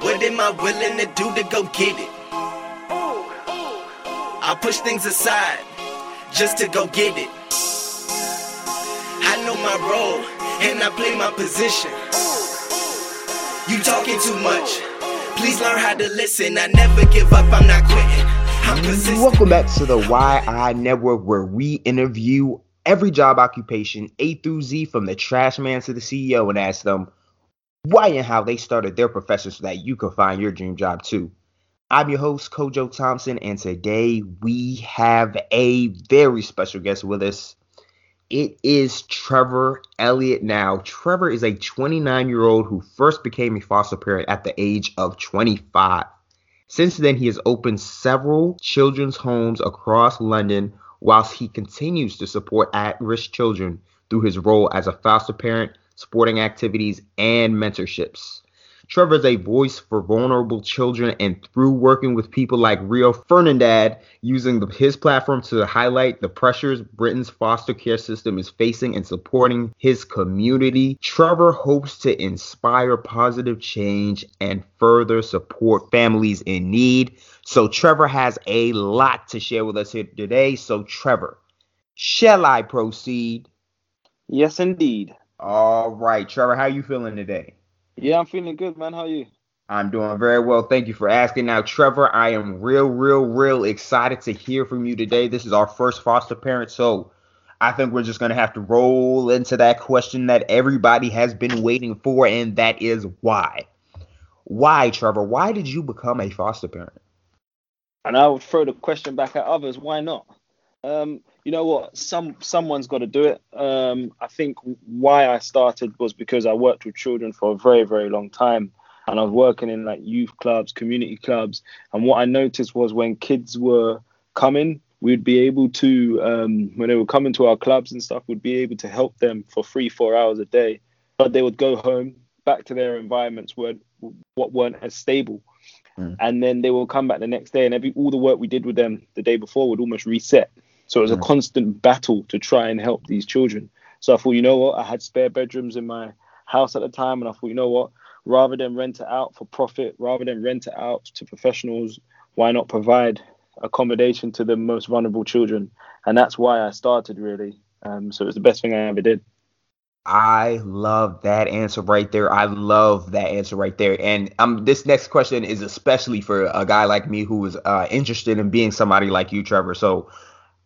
What am I willing to do to go get it? I push things aside just to go get it. I know my role and I play my position. You talking too much. Please learn how to listen. I never give up. I'm not quitting. I'm persistent. Welcome back to the Why I Network, where we interview every job occupation A through Z, from the trash man to the CEO, and ask them why and how they started their profession so that you can find your dream job too. I'm your host, Kojo Thompson, and today we have a very special guest with us. It is Trevor Elliott. Now, Trevor is a 29 year old who first became a foster parent at the age of 25. Since then, he has opened several children's homes across London whilst he continues to support at risk children through his role as a foster parent, sporting activities, and mentorships. Trevor is a voice for vulnerable children, and through working with people like Rio Ferdinand, using the, his platform to highlight the pressures Britain's foster care system is facing and supporting his community, Trevor hopes to inspire positive change and further support families in need. So, Trevor has a lot to share with us here today. So, Trevor, shall I proceed? Yes, indeed. All right, Trevor, how you feeling today? Yeah, I'm feeling good, man. How are you? I'm doing very well. Thank you for asking. Now, Trevor, I am real, real, real excited to hear from you today. This is our first foster parent, so I think we're just going to have to roll into that question that everybody has been waiting for, and that is why. Why, Trevor? Why did you become a foster parent? And I would throw the question back at others. Why not? Um, you know what? Some someone's got to do it. Um, I think why I started was because I worked with children for a very very long time, and I was working in like youth clubs, community clubs, and what I noticed was when kids were coming, we'd be able to um, when they were coming to our clubs and stuff, we'd be able to help them for three four hours a day, but they would go home back to their environments where what weren't as stable. Mm. And then they will come back the next day, and every all the work we did with them the day before would almost reset. So it was a mm. constant battle to try and help these children. So I thought, you know what, I had spare bedrooms in my house at the time, and I thought, you know what, rather than rent it out for profit, rather than rent it out to professionals, why not provide accommodation to the most vulnerable children? And that's why I started really. Um, so it was the best thing I ever did. I love that answer right there. I love that answer right there. And um, this next question is especially for a guy like me who is uh, interested in being somebody like you, Trevor. So,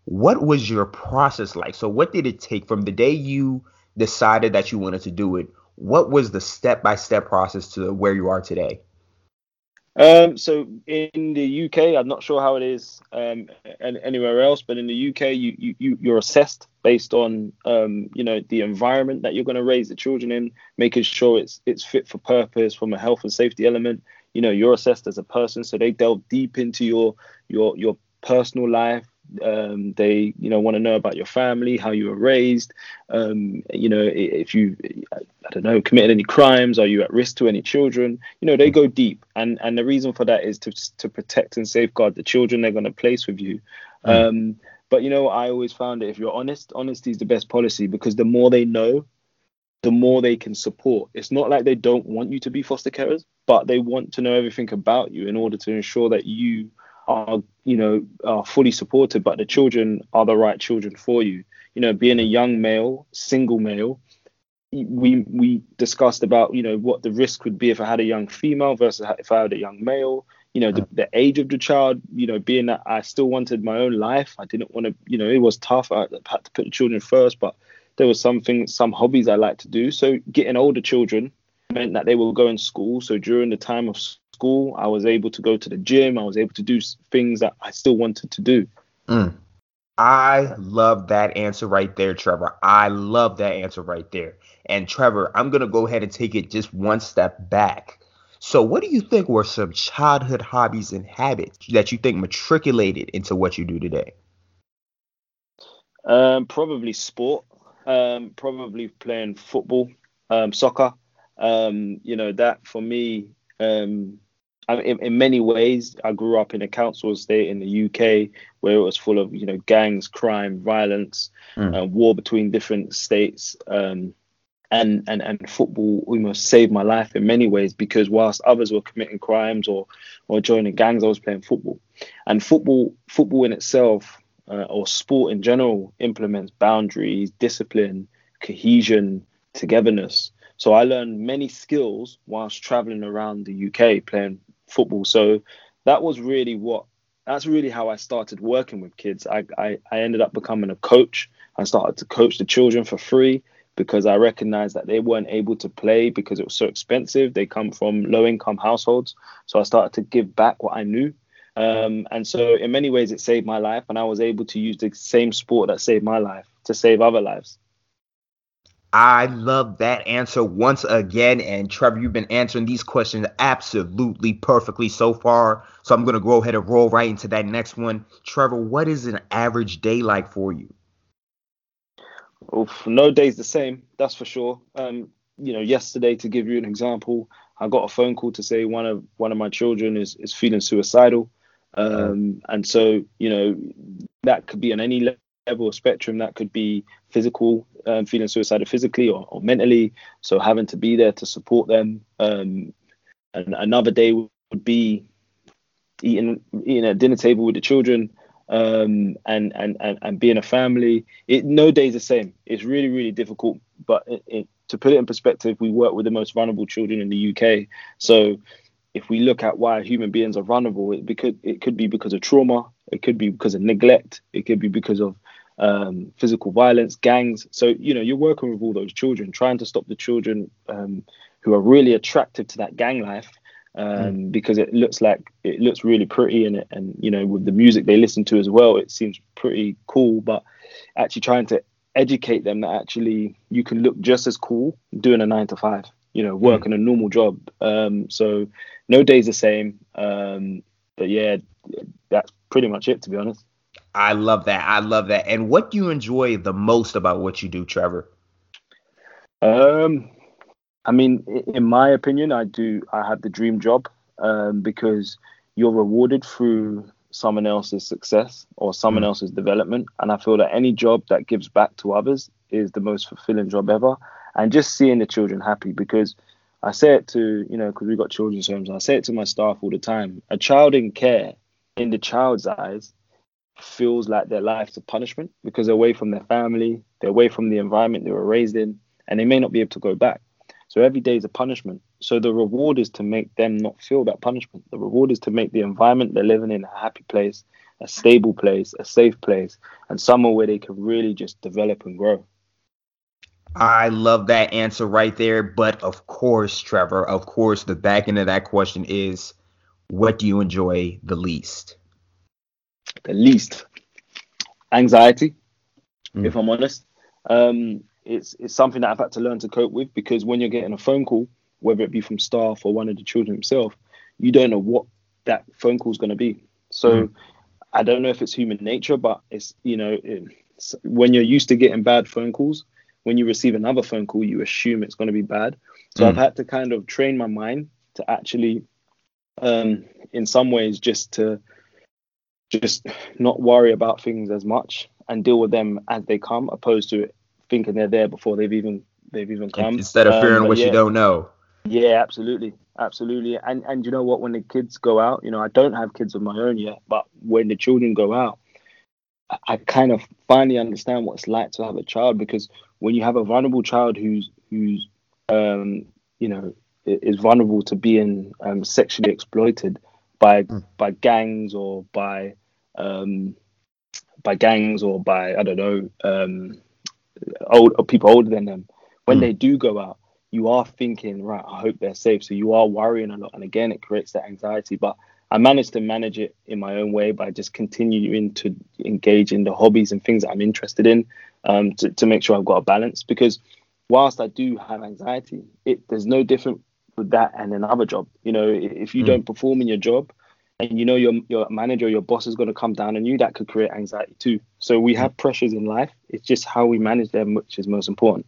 what was your process like? So, what did it take from the day you decided that you wanted to do it? What was the step by step process to where you are today? Um, so in the UK, I'm not sure how it is um, anywhere else, but in the UK, you, you you're assessed based on um, you know the environment that you're going to raise the children in, making sure it's it's fit for purpose from a health and safety element. You know, you're assessed as a person, so they delve deep into your your your personal life, um, they you know want to know about your family how you were raised um, you know if you i don't know committed any crimes are you at risk to any children? You know they go deep and and the reason for that is to to protect and safeguard the children they're going to place with you. Mm. um, but you know i always found that if you're honest honesty is the best policy because the more they know the more they can support. It's not like they don't want you to be foster carers but they want to know everything about you in order to ensure that you are you know are fully supported but the children are the right children for you. You know being a young male single male we we discussed about you know what the risk would be if i had a young female versus if i had a young male. You know the, the age of the child you know being that i still wanted my own life i didn't want to you know it was tough i had to put the children first but there was something some hobbies i like to do. So getting older children meant that they will go in school. So during the time of school. I was able to go to the gym. I was able to do things that I still wanted to do. Mm. I love that answer right there, Trevor. I love that answer right there. And Trevor, I'm going to go ahead and take it just one step back. So, what do you think were some childhood hobbies and habits that you think matriculated into what you do today? Um, probably sport. Um, probably playing football, um, soccer. Um, you know that for me um, in, in many ways, I grew up in a council estate in the UK where it was full of you know gangs, crime, violence, mm. uh, war between different states. Um, and and and football almost saved my life in many ways because whilst others were committing crimes or or joining gangs, I was playing football, and football football in itself uh, or sport in general implements boundaries, discipline, cohesion, togetherness. So I learned many skills whilst traveling around the UK playing football. So that was really what that's really how I started working with kids. I, I, I ended up becoming a coach. I started to coach the children for free because I recognized that they weren't able to play because it was so expensive. They come from low income households. So I started to give back what I knew. Um, and so, in many ways, it saved my life. And I was able to use the same sport that saved my life to save other lives. I love that answer once again. And Trevor, you've been answering these questions absolutely perfectly so far. So I'm going to go ahead and roll right into that next one. Trevor, what is an average day like for you? Oof, no day's the same, that's for sure. Um, you know, yesterday, to give you an example, I got a phone call to say one of one of my children is is feeling suicidal, um, and so you know that could be on any level spectrum. That could be physical, um, feeling suicidal physically or, or, mentally. So having to be there to support them. Um, and another day would be eating eating at dinner table with the children um, and, and and and being a family. It no day's the same. It's really really difficult. But it, it, to put it in perspective, we work with the most vulnerable children in the UK. So if we look at why human beings are vulnerable, it because it could be because of trauma. It could be because of neglect. It could be because of um, physical violence, gangs. So you know you're working with all those children, trying to stop the children um, who are really attracted to that gang life um, mm. because it looks like it looks really pretty and and you know with the music they listen to as well, it seems pretty cool. But actually trying to educate them that actually you can look just as cool doing a nine to five, you know, working mm. a normal job. Um, so no day's the same. Um, but yeah, that's pretty much it to be honest. I love that. I love that. And what do you enjoy the most about what you do, Trevor? Um, I mean, in my opinion, I do. I have the dream job um, because you're rewarded through someone else's success or someone mm. else's development, and I feel that any job that gives back to others is the most fulfilling job ever. And just seeing the children happy because I say it to you know because we've got children's homes. I say it to my staff all the time. A child in care, in the child's eyes, feels like their life's a punishment because they're away from their family, they're away from the environment they were raised in, and they may not be able to go back. So every day is a punishment. So the reward is to make them not feel that punishment. The reward is to make the environment they're living in a happy place, a stable place, a safe place, and somewhere where they can really just develop and grow. I love that answer right there. But of course, Trevor, of course, the back end of that question is what do you enjoy the least? The least anxiety, mm. if I'm honest. Um, it's it's something that I've had to learn to cope with because when you're getting a phone call, whether it be from staff or one of the children himself, you don't know what that phone call is going to be. So mm. I don't know if it's human nature, but it's you know it's, when you're used to getting bad phone calls, when you receive another phone call, you assume it's going to be bad. So mm. I've had to kind of train my mind to actually, um, in some ways, just to just not worry about things as much and deal with them as they come, opposed to thinking they're there before they've even they've even come. Instead of fearing um, what yeah, you don't know. Yeah, absolutely, absolutely. And and you know what? When the kids go out, you know, I don't have kids of my own yet, but when the children go out, I, I kind of finally understand what it's like to have a child because when you have a vulnerable child who's who's um, you know is vulnerable to being um, sexually exploited by mm. by gangs or by um, by gangs or by I don't know um, old people older than them. When mm. they do go out, you are thinking, right? I hope they're safe. So you are worrying a lot, and again, it creates that anxiety. But I managed to manage it in my own way by just continuing to engage in the hobbies and things that I'm interested in um, to, to make sure I've got a balance. Because whilst I do have anxiety, it there's no different with that and another job. You know, if you mm. don't perform in your job and you know your your manager, your boss is going to come down on you, that could create anxiety too. So we have pressures in life. It's just how we manage them which is most important.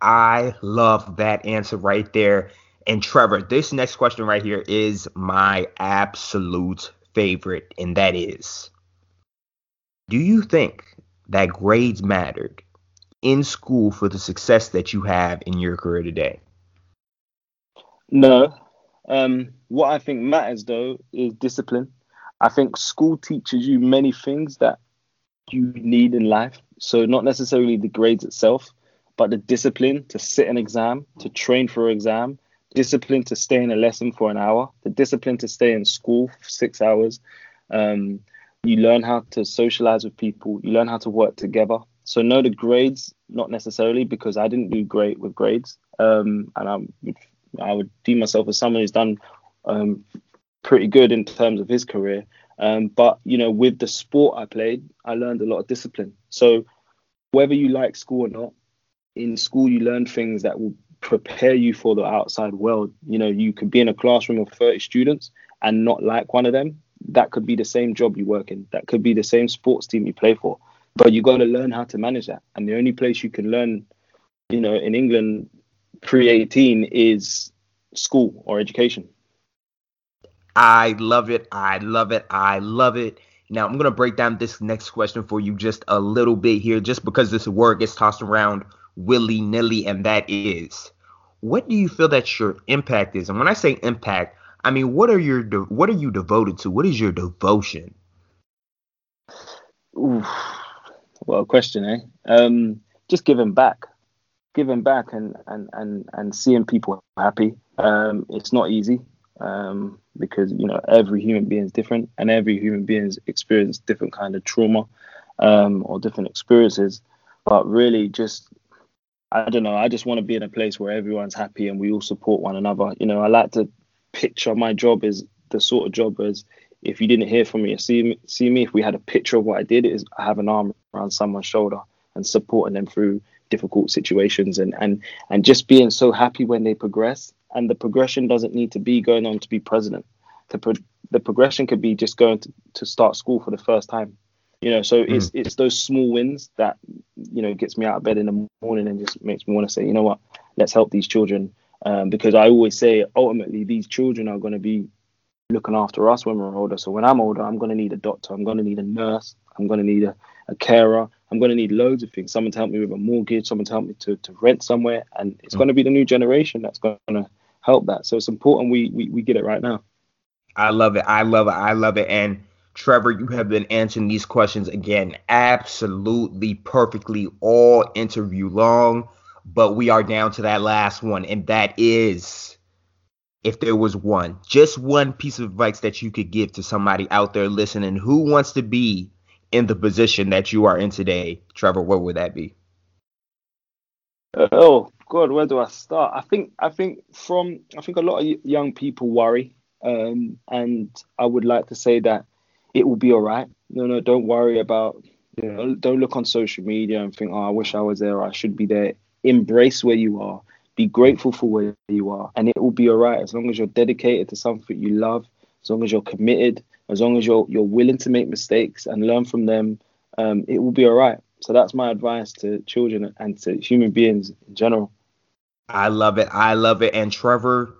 I love that answer right there. And Trevor, this next question right here is my absolute favorite, and that is Do you think that grades mattered in school for the success that you have in your career today? No. Um, what I think matters though is discipline. I think school teaches you many things that you need in life. So not necessarily the grades itself, but the discipline to sit an exam, to train for an exam, discipline to stay in a lesson for an hour, the discipline to stay in school for six hours. Um, you learn how to socialize with people. You learn how to work together. So no, the grades not necessarily because I didn't do great with grades, um, and I'm I would deem myself as someone who's done um, pretty good in terms of his career. Um, but you know, with the sport I played, I learned a lot of discipline. So whether you like school or not, in school you learn things that will prepare you for the outside world. You know, you could be in a classroom of 30 students and not like one of them. That could be the same job you work in. That could be the same sports team you play for. But you got to learn how to manage that. And the only place you can learn, you know, in England pre 18 is school or education. I love it. I love it. I love it. Now, I'm going to break down this next question for you just a little bit here, just because this word gets tossed around willy nilly, and that is what do you feel that your impact is? And when I say impact, I mean what are your de- what are you devoted to? What is your devotion? Oof. Well, question, eh? Um, just giving back, giving back, and and and and seeing people happy. Um, it's not easy um, because you know every human being is different, and every human being's experience different kind of trauma um, or different experiences. But really, just I don't know. I just want to be in a place where everyone's happy and we all support one another. You know, I like to picture my job as the sort of job as if you didn't hear from me or see me, see me, if we had a picture of what I did, is I have an arm around someone's shoulder and supporting them through difficult situations and and and just being so happy when they progress. And the progression doesn't need to be going on to be president. The pro- the progression could be just going to, to start school for the first time you know, so mm. it's it's those small wins that you know gets me out of bed in the morning and just makes me want to say, you know what, let's help these children. Um, because I always say, ultimately, these children are going to be looking after us when we're older. So when I'm older, I'm going to need a doctor, I'm going to need a nurse, I'm going to need a, a carer, I'm going to need loads of things. Someone to help me with a mortgage, someone to help me to, to rent somewhere, and it's mm. going to be the new generation that's going to help that. So it's important we, we we get it right now. I love it. I love it. I love it. And Trevor, you have been answering these questions again absolutely perfectly all interview long, but we are down to that last one, and that is if there was one, just one piece of advice that you could give to somebody out there listening who wants to be in the position that you are in today, Trevor, what would that be? Oh God, where do I start? I think I think from I think a lot of young people worry, um, and I would like to say that it will be all right. No, no, don't worry about. You know, don't look on social media and think, oh, I wish I was there. I should be there. Embrace where you are. Be grateful for where you are, and it will be all right as long as you're dedicated to something you love. As long as you're committed. As long as you're you're willing to make mistakes and learn from them, um, it will be all right. So that's my advice to children and to human beings in general. I love it. I love it. And Trevor,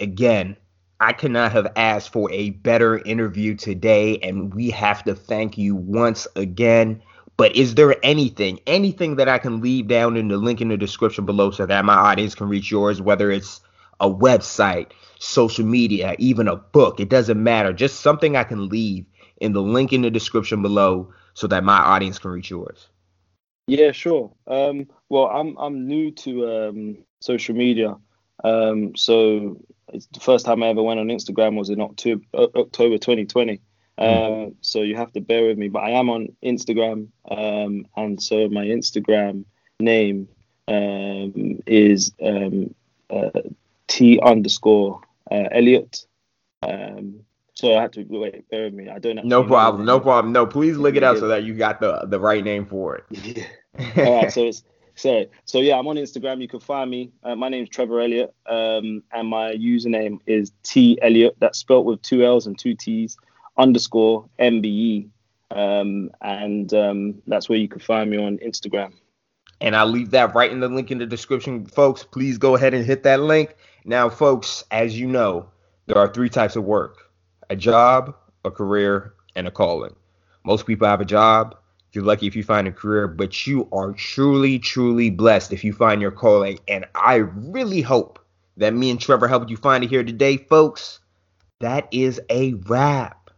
again, I could not have asked for a better interview today, and we have to thank you once again. But is there anything, anything that I can leave down in the link in the description below so that my audience can reach yours, whether it's a website, social media, even a book? It doesn't matter. Just something I can leave in the link in the description below so that my audience can reach yours. Yeah, sure. Um, well, I'm I'm new to um, social media, um, so it's the first time I ever went on Instagram was in October, October 2020. Um, so you have to bear with me, but I am on Instagram, um, and so my Instagram name um, is um, uh, T underscore uh, Elliott. Um, so I had to wait. Bear with me. I don't. No problem. No problem. No, please look it up so that you got the the right name for it. Yeah. All right. So it's so so yeah, I'm on Instagram. You can find me. Uh, my name's Trevor Elliott, um, and my username is T Elliott. That's spelt with two L's and two T's underscore MBE, um, and um, that's where you can find me on Instagram. And I'll leave that right in the link in the description, folks. Please go ahead and hit that link. Now, folks, as you know, there are three types of work: a job, a career, and a calling. Most people have a job you're lucky if you find a career, but you are truly, truly blessed if you find your calling. And I really hope that me and Trevor helped you find it here today, folks. That is a wrap.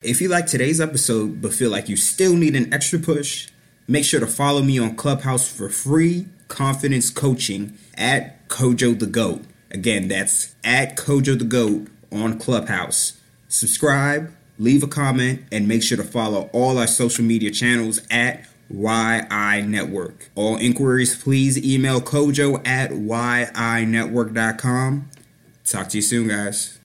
If you like today's episode but feel like you still need an extra push, make sure to follow me on Clubhouse for free confidence coaching at Kojo the Goat. Again, that's at Kojo the Goat on Clubhouse. Subscribe, leave a comment, and make sure to follow all our social media channels at Why I Network. All inquiries, please email kojo at whyinetwork.com. Talk to you soon, guys.